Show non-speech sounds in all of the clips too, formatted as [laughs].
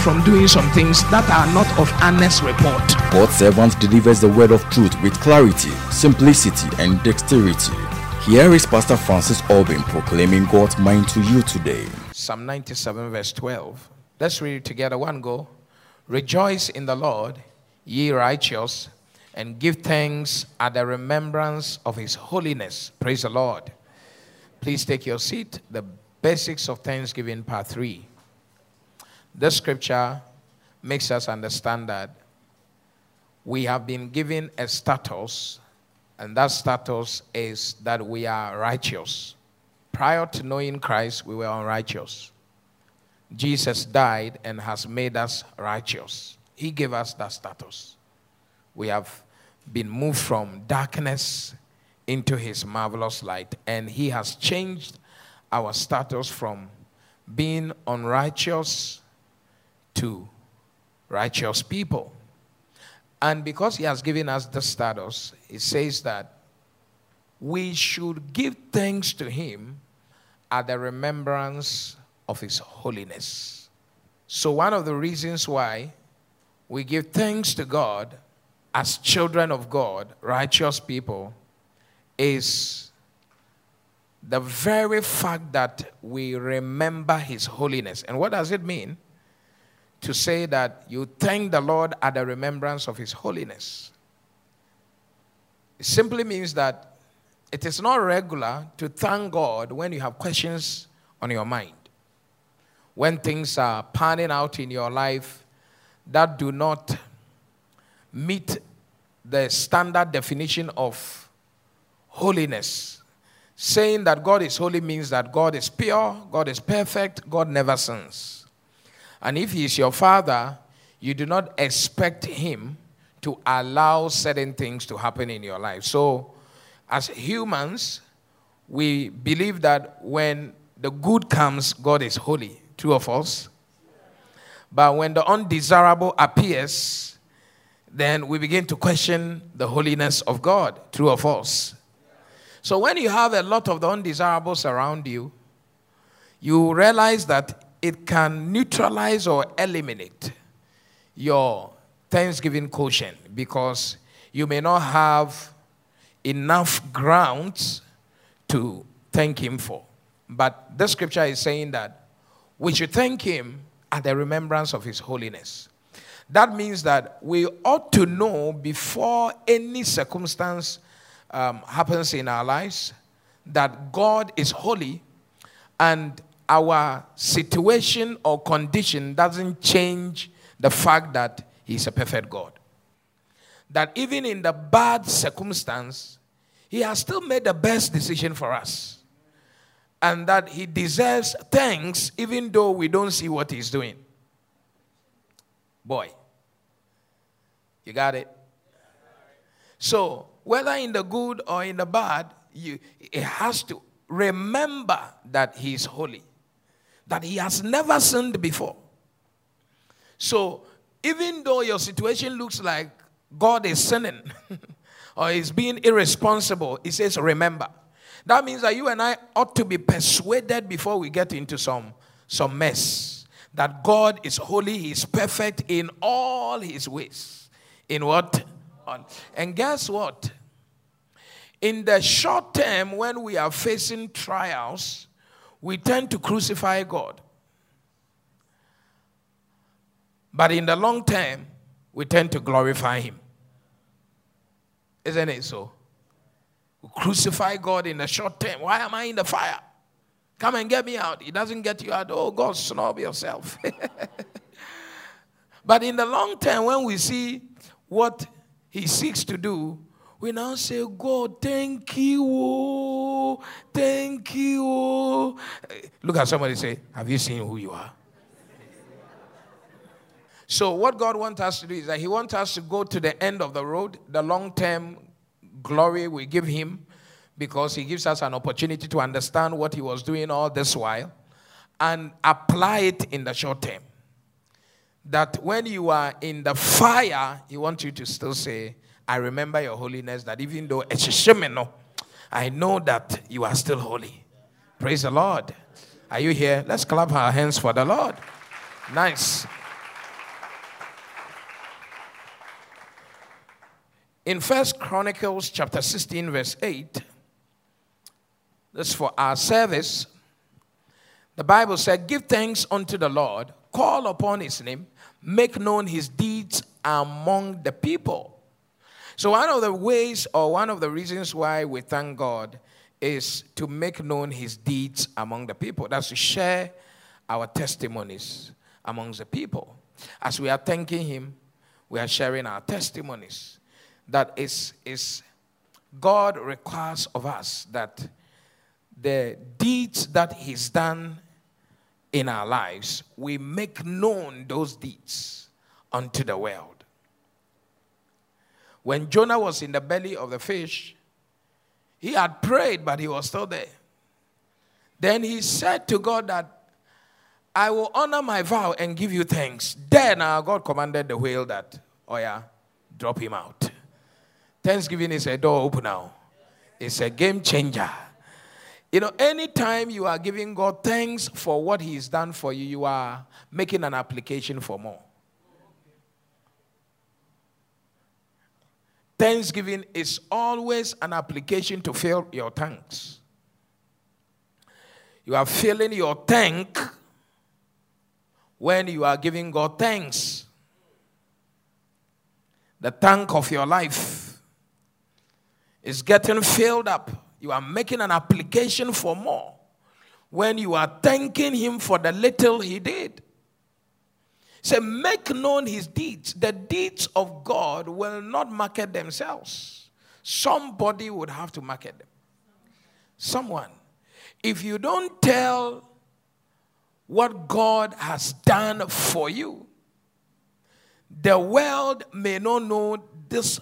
from doing some things that are not of honest report. God's servant delivers the word of truth with clarity, simplicity, and dexterity. Here is Pastor Francis Albin proclaiming God's mind to you today. Psalm 97, verse 12. Let's read it together. One go. Rejoice in the Lord, ye righteous, and give thanks at the remembrance of his holiness. Praise the Lord. Please take your seat. The basics of Thanksgiving, part 3. This scripture makes us understand that we have been given a status, and that status is that we are righteous. Prior to knowing Christ, we were unrighteous. Jesus died and has made us righteous. He gave us that status. We have been moved from darkness into his marvelous light, and he has changed our status from being unrighteous to righteous people. And because he has given us the status, it says that we should give thanks to him at the remembrance of his holiness. So, one of the reasons why we give thanks to God as children of God, righteous people, is the very fact that we remember his holiness. And what does it mean? To say that you thank the Lord at the remembrance of His holiness. It simply means that it is not regular to thank God when you have questions on your mind. When things are panning out in your life that do not meet the standard definition of holiness. Saying that God is holy means that God is pure, God is perfect, God never sins. And if he is your father, you do not expect him to allow certain things to happen in your life. So, as humans, we believe that when the good comes, God is holy. True of us. But when the undesirable appears, then we begin to question the holiness of God. True of us. So when you have a lot of the undesirables around you, you realize that it can neutralize or eliminate your Thanksgiving quotient because you may not have enough grounds to thank Him for. But the scripture is saying that we should thank Him at the remembrance of His holiness. That means that we ought to know before any circumstance um, happens in our lives that God is holy and our situation or condition doesn't change the fact that He's a perfect God. That even in the bad circumstance, He has still made the best decision for us. And that He deserves thanks even though we don't see what He's doing. Boy, you got it? So, whether in the good or in the bad, you, it has to remember that He's holy that he has never sinned before. So, even though your situation looks like God is sinning [laughs] or is being irresponsible, he says, remember. That means that you and I ought to be persuaded before we get into some, some mess that God is holy, He is perfect in all His ways. In what? And guess what? In the short term, when we are facing trials, we tend to crucify God. But in the long term, we tend to glorify Him. Isn't it so? We crucify God in the short term. Why am I in the fire? Come and get me out. He doesn't get you out. Oh, God, snub yourself. [laughs] but in the long term, when we see what He seeks to do, we now say, God, thank you. Thank you. Look at somebody say, Have you seen who you are? So, what God wants us to do is that He wants us to go to the end of the road, the long term glory we give Him, because He gives us an opportunity to understand what He was doing all this while and apply it in the short term. That when you are in the fire, He wants you to still say, I remember your holiness, that even though it's a shimmer, I know that you are still holy. Praise the Lord. Are you here? Let's clap our hands for the Lord. Nice. In First Chronicles chapter 16, verse 8, this for our service. The Bible said, Give thanks unto the Lord, call upon his name, make known his deeds among the people. So, one of the ways or one of the reasons why we thank God is to make known his deeds among the people. That's to share our testimonies amongst the people. As we are thanking him, we are sharing our testimonies that is, is God requires of us that the deeds that He's done in our lives, we make known those deeds unto the world. When Jonah was in the belly of the fish, he had prayed, but he was still there. Then he said to God that I will honor my vow and give you thanks. Then our God commanded the whale that, oh yeah, drop him out. Thanksgiving is a door opener, it's a game changer. You know, anytime you are giving God thanks for what He's done for you, you are making an application for more. Thanksgiving is always an application to fill your tanks. You are filling your tank when you are giving God thanks. The tank of your life is getting filled up. You are making an application for more when you are thanking Him for the little He did. Say, make known His deeds. The deeds of God will not market themselves. Somebody would have to market them. Someone. If you don't tell what God has done for you, the world may not know this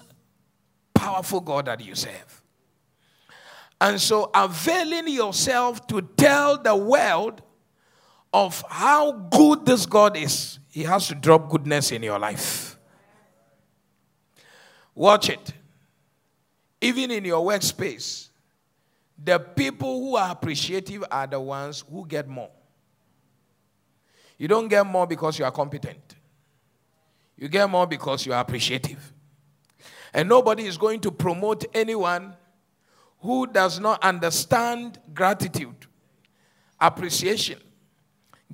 powerful God that you serve. And so, availing yourself to tell the world of how good this God is, He has to drop goodness in your life. Watch it. Even in your workspace, the people who are appreciative are the ones who get more. You don't get more because you are competent, you get more because you are appreciative. And nobody is going to promote anyone who does not understand gratitude, appreciation,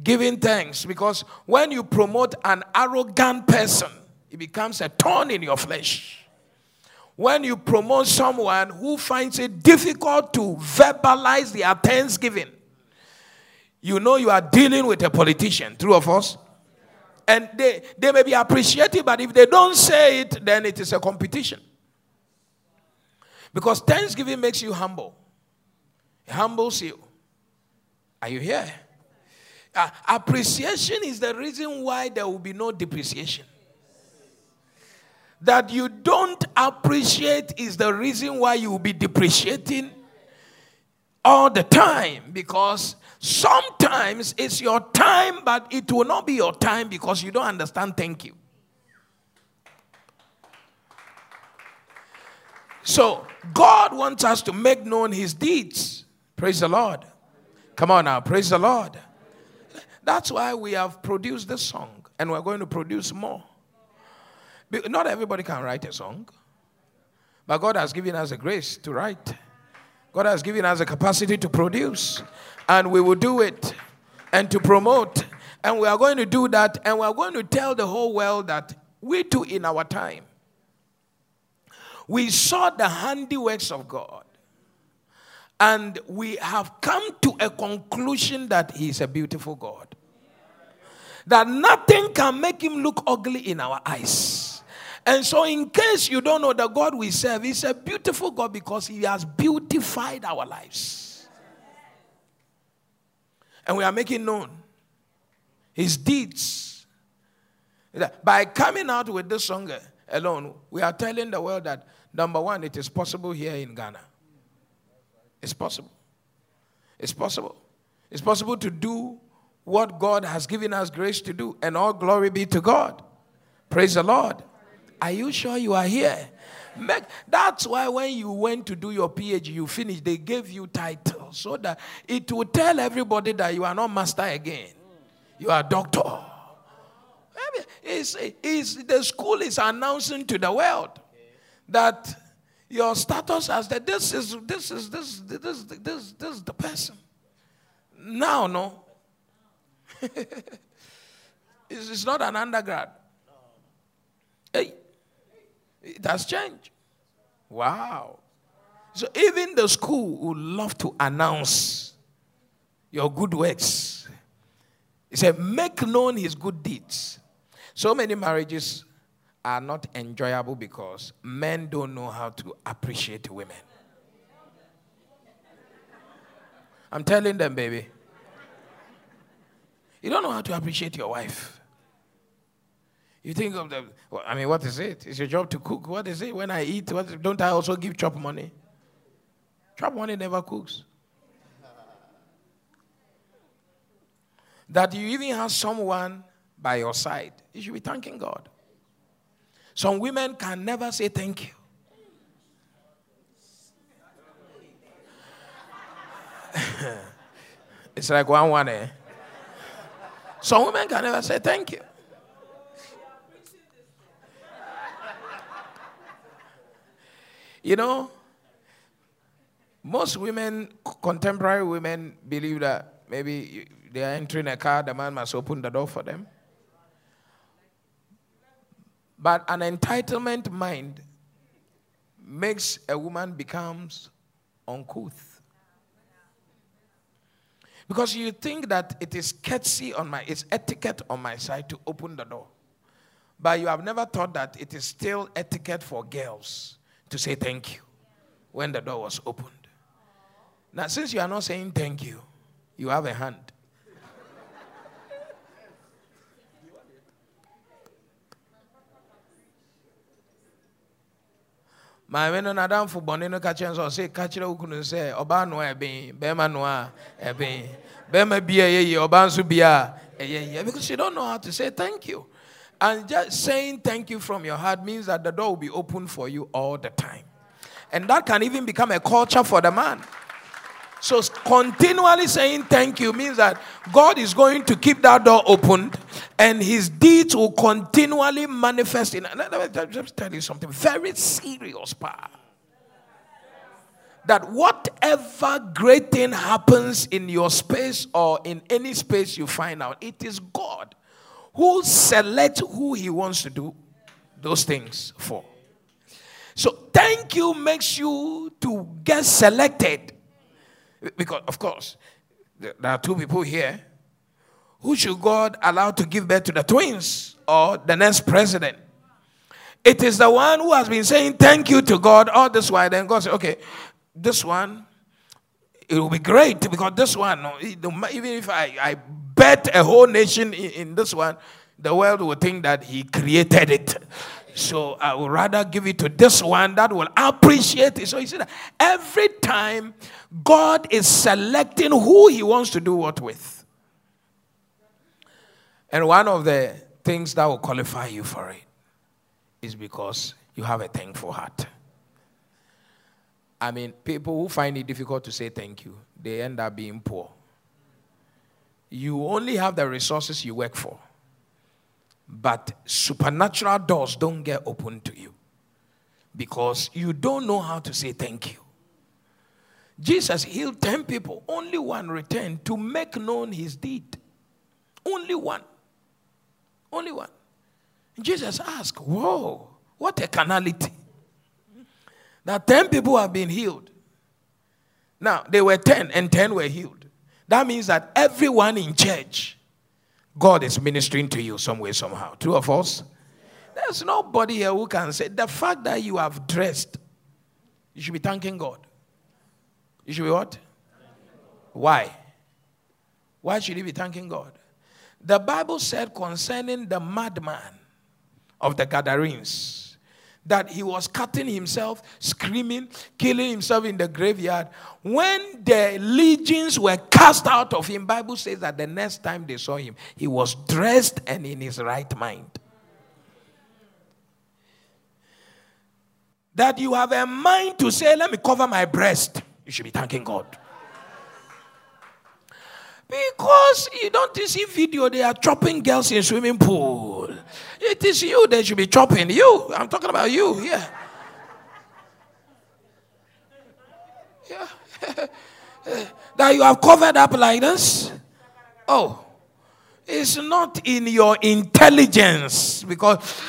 giving thanks. Because when you promote an arrogant person, it becomes a thorn in your flesh. When you promote someone who finds it difficult to verbalize their thanksgiving, you know you are dealing with a politician. True of us? And they, they may be appreciative, but if they don't say it, then it is a competition. Because Thanksgiving makes you humble, it humbles you. Are you here? Uh, appreciation is the reason why there will be no depreciation. That you don't appreciate is the reason why you will be depreciating all the time because Sometimes it's your time, but it will not be your time because you don't understand thank you. So, God wants us to make known his deeds. Praise the Lord. Come on now, praise the Lord. That's why we have produced this song and we're going to produce more. Not everybody can write a song, but God has given us a grace to write. God has given us a capacity to produce and we will do it and to promote. And we are going to do that, and we are going to tell the whole world that we too, in our time, we saw the handiworks of God. And we have come to a conclusion that He is a beautiful God. That nothing can make Him look ugly in our eyes. And so, in case you don't know the God we serve, He's a beautiful God because He has beautified our lives and we are making known his deeds. By coming out with this song alone, we are telling the world that number one, it is possible here in Ghana. It's possible. It's possible. It's possible to do what God has given us grace to do, and all glory be to God. Praise the Lord. Are you sure you are here? Make, that's why when you went to do your PhD, you finished, they gave you title so that it will tell everybody that you are not master again. You are doctor. It's, it's, the school is announcing to the world that your status as that this is this is this this this this, this is the person. Now, no. [laughs] it's, it's not an undergrad. Hey, it has changed. Wow. So even the school would love to announce your good works. He said, make known his good deeds. So many marriages are not enjoyable because men don't know how to appreciate women. I'm telling them, baby. You don't know how to appreciate your wife. You think of the, well, I mean, what is it? It's your job to cook. What is it? When I eat, what, don't I also give chop money? Chop money never cooks. that you even have someone by your side, you should be thanking God. Some women can never say thank you. [laughs] it's like one one, eh? Some women can never say thank you. You know, most women, contemporary women, believe that maybe they are entering a car, the man must open the door for them. But an entitlement mind makes a woman becomes uncouth. Because you think that it is courtesy on my, it's etiquette on my side to open the door. But you have never thought that it is still etiquette for girls to say thank you when the door was opened. Now, since you are not saying thank you, you have a hand. Maame no n'adamfo bɔne no ka kyerɛ sɛ ɔse ka kyerɛ wo kunu sɛ ɔbaa noa ɛben bɛrima noa ɛben bɛrima a ɛyɛ yie ɔbaa a because you don't know how to say thank you and just saying thank you from your heart means that the door will be open for you all the time. And that can even become a culture for the man. So, continually saying thank you means that God is going to keep that door opened and his deeds will continually manifest in. Let me tell you something very serious, pa. That whatever great thing happens in your space or in any space you find out, it is God who select who he wants to do those things for. So thank you makes you to get selected. Because of course, there are two people here. Who should God allow to give birth to the twins or the next president? It is the one who has been saying thank you to God all this while. Then God said, okay, this one, it will be great because this one, even if I, I bet a whole nation in, in this one, the world will think that he created it. So I would rather give it to this one that will appreciate it. So you see that every time God is selecting who he wants to do what with. And one of the things that will qualify you for it is because you have a thankful heart. I mean, people who find it difficult to say thank you, they end up being poor you only have the resources you work for. But supernatural doors don't get open to you because you don't know how to say thank you. Jesus healed 10 people, only one returned to make known his deed. Only one. Only one. Jesus asked, Whoa, what a carnality. That 10 people have been healed. Now, they were 10 and 10 were healed. That means that everyone in church, God is ministering to you some way, somehow. True of us? There's nobody here who can say the fact that you have dressed, you should be thanking God. You should be what? Why? Why should you be thanking God? The Bible said concerning the madman of the Gadarenes that he was cutting himself, screaming, killing himself in the graveyard. When the legions were cast out of him, Bible says that the next time they saw him, he was dressed and in his right mind. That you have a mind to say, let me cover my breast, you should be thanking God. Because you don't see video, they are chopping girls in swimming pool. It is you they should be chopping. You. I'm talking about you. Yeah. Yeah. [laughs] that you have covered up like this. Oh. It's not in your intelligence because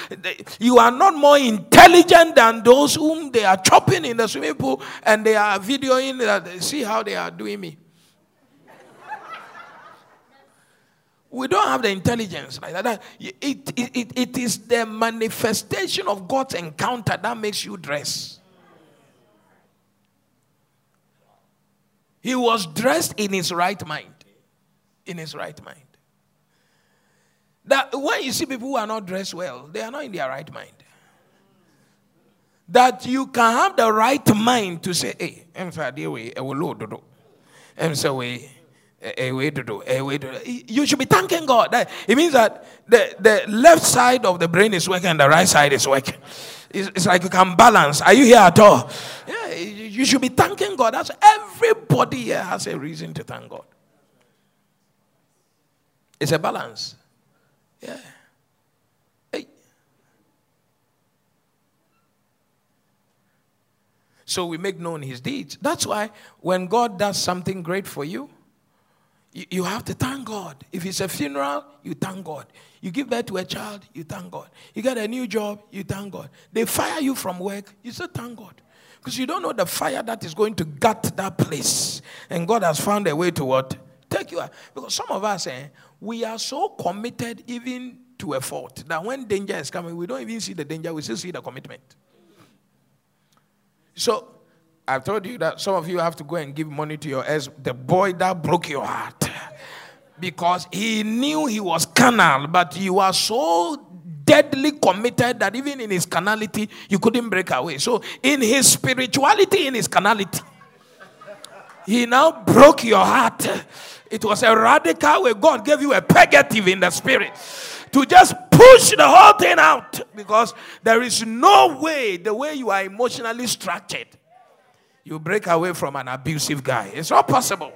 you are not more intelligent than those whom they are chopping in the swimming pool and they are videoing. See how they are doing me. We don't have the intelligence like that. It, it, it, is the manifestation of God's encounter that makes you dress. He was dressed in his right mind. In his right mind. That when you see people who are not dressed well, they are not in their right mind. That you can have the right mind to say, hey, I'm sorry, I'm sorry, a way to do, a way to do. Eh, you should be thanking God. It means that the, the left side of the brain is working and the right side is working. It's, it's like you can balance. Are you here at all? Yeah, you should be thanking God. That's everybody here has a reason to thank God. It's a balance. Yeah. Hey. So we make known his deeds. That's why when God does something great for you, you, have to thank God. If it's a funeral, you thank God. You give birth to a child, you thank God. You get a new job, you thank God. They fire you from work, you say thank God. Because you don't know the fire that is going to gut that place. And God has found a way to what? Take you out. Because some of us, eh, we are so committed even to a fault that when danger is coming, we don't even see the danger, we still see the commitment. So I've told you that some of you have to go and give money to your ex, the boy that broke your heart. Because he knew he was carnal, but you are so deadly committed that even in his carnality, you couldn't break away. So, in his spirituality, in his carnality, he now broke your heart. It was a radical way God gave you a purgative in the spirit to just push the whole thing out because there is no way, the way you are emotionally structured, you break away from an abusive guy. It's not possible.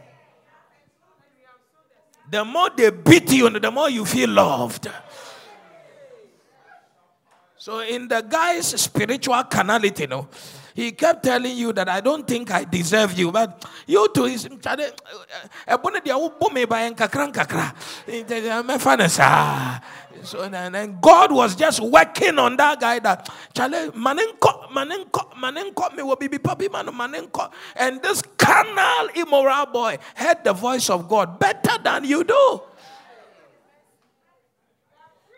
The more they beat you, the more you feel loved. So, in the guy's spiritual carnality, you know, he kept telling you that I don't think I deserve you, but you too is eh, so and then God was just working on that guy that Charlie manenko manenko manenko me will be puppy man manenko and this carnal immoral boy heard the voice of God better than you do.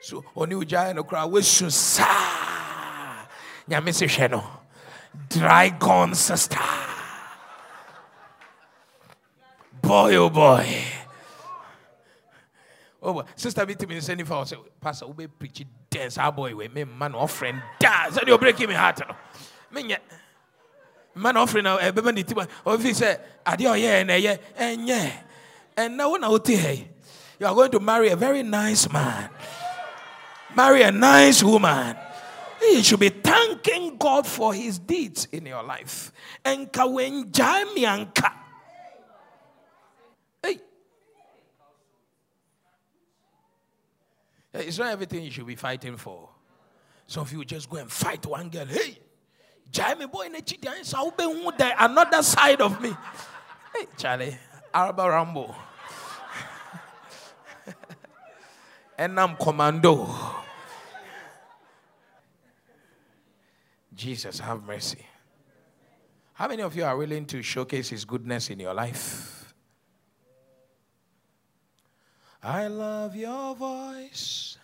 So oni ujaya no kra we sa. Nyame se hwe no dry gone sister. Boy oh boy. Oh, boy. sister bi timi sɛ nifa ɔsɛ pastor we bɛ preach dance saa boy wɛ me man offering dance. And you're breaking me heart me man offering na ɛbɛ bɛ ne ti ba ɔfi sɛ adeɛ ɔyɛ na ɛyɛ ɛnyɛ ɛnna wo na o ti hɛ you are going to marry a very nice man marry a nice woman. You should be thanking God for his deeds in your life. Enka wenjai mianka. It's not everything you should be fighting for. Some of you just go and fight one girl. Hey, Jaime boy in the another side of me. Hey, Charlie, Araba Rambo. [laughs] and I'm commando. Jesus, have mercy. How many of you are willing to showcase his goodness in your life? I love your voice.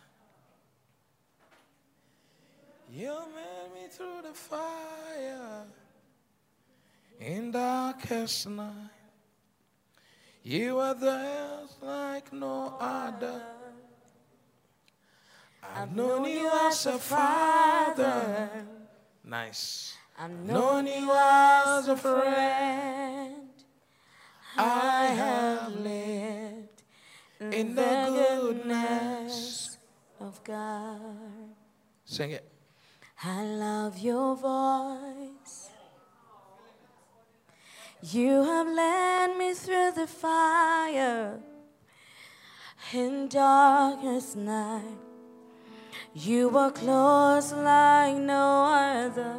You made me through the fire in darkest night. You are there like no other. I've known you as a father. Nice. I've known you as a friend. I have lived in the goodness of God. Sing it. I love your voice. You have led me through the fire in darkest night. You were close like no other.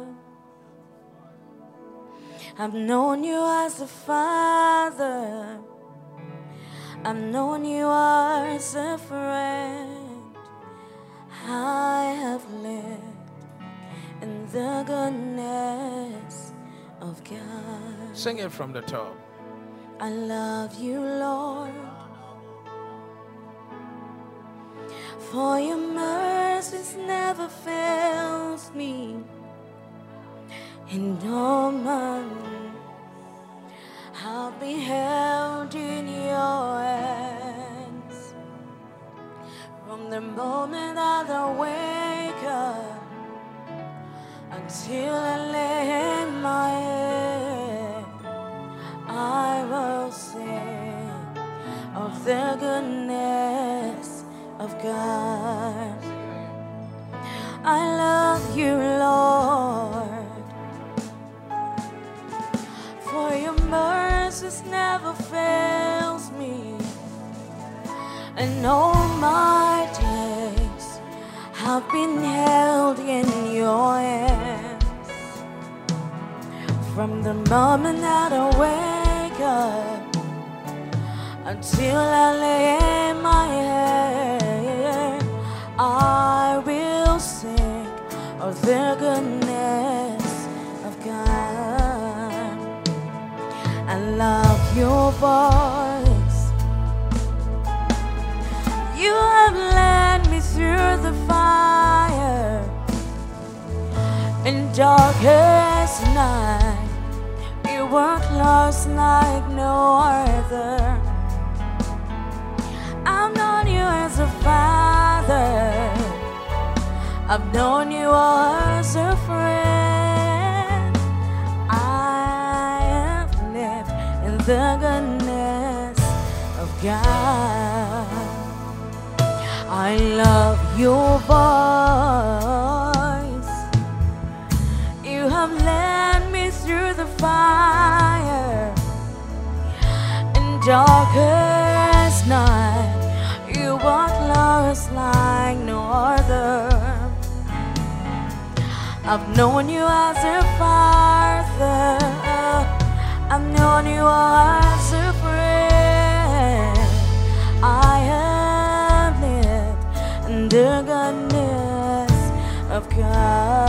I've known you as a father. I've known you as a friend. I have lived in the goodness of God. Sing it from the top. I love you, Lord. For your mercies never fails me. And all my I'll be held close like no other. I've known you as a father. I've known you as a friend. I have lived in the goodness of God. I love your voice. Darkest night. You walk close like no other. I've known you as a father. I've known you as a friend. I have lived in the goodness of God.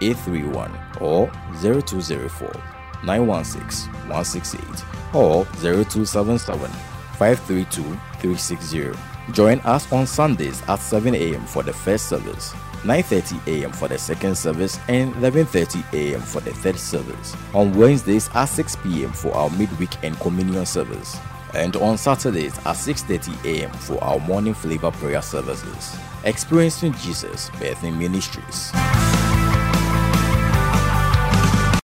831 or 0204 916 168 or 0277 532 360. Join us on Sundays at 7 a.m. for the first service, 9:30 a.m. for the second service, and 11:30 a.m. for the third service. On Wednesdays at 6 p.m. for our midweek and communion service, and on Saturdays at 6:30 a.m. for our morning flavor prayer services. Experiencing Jesus Birthing Ministries.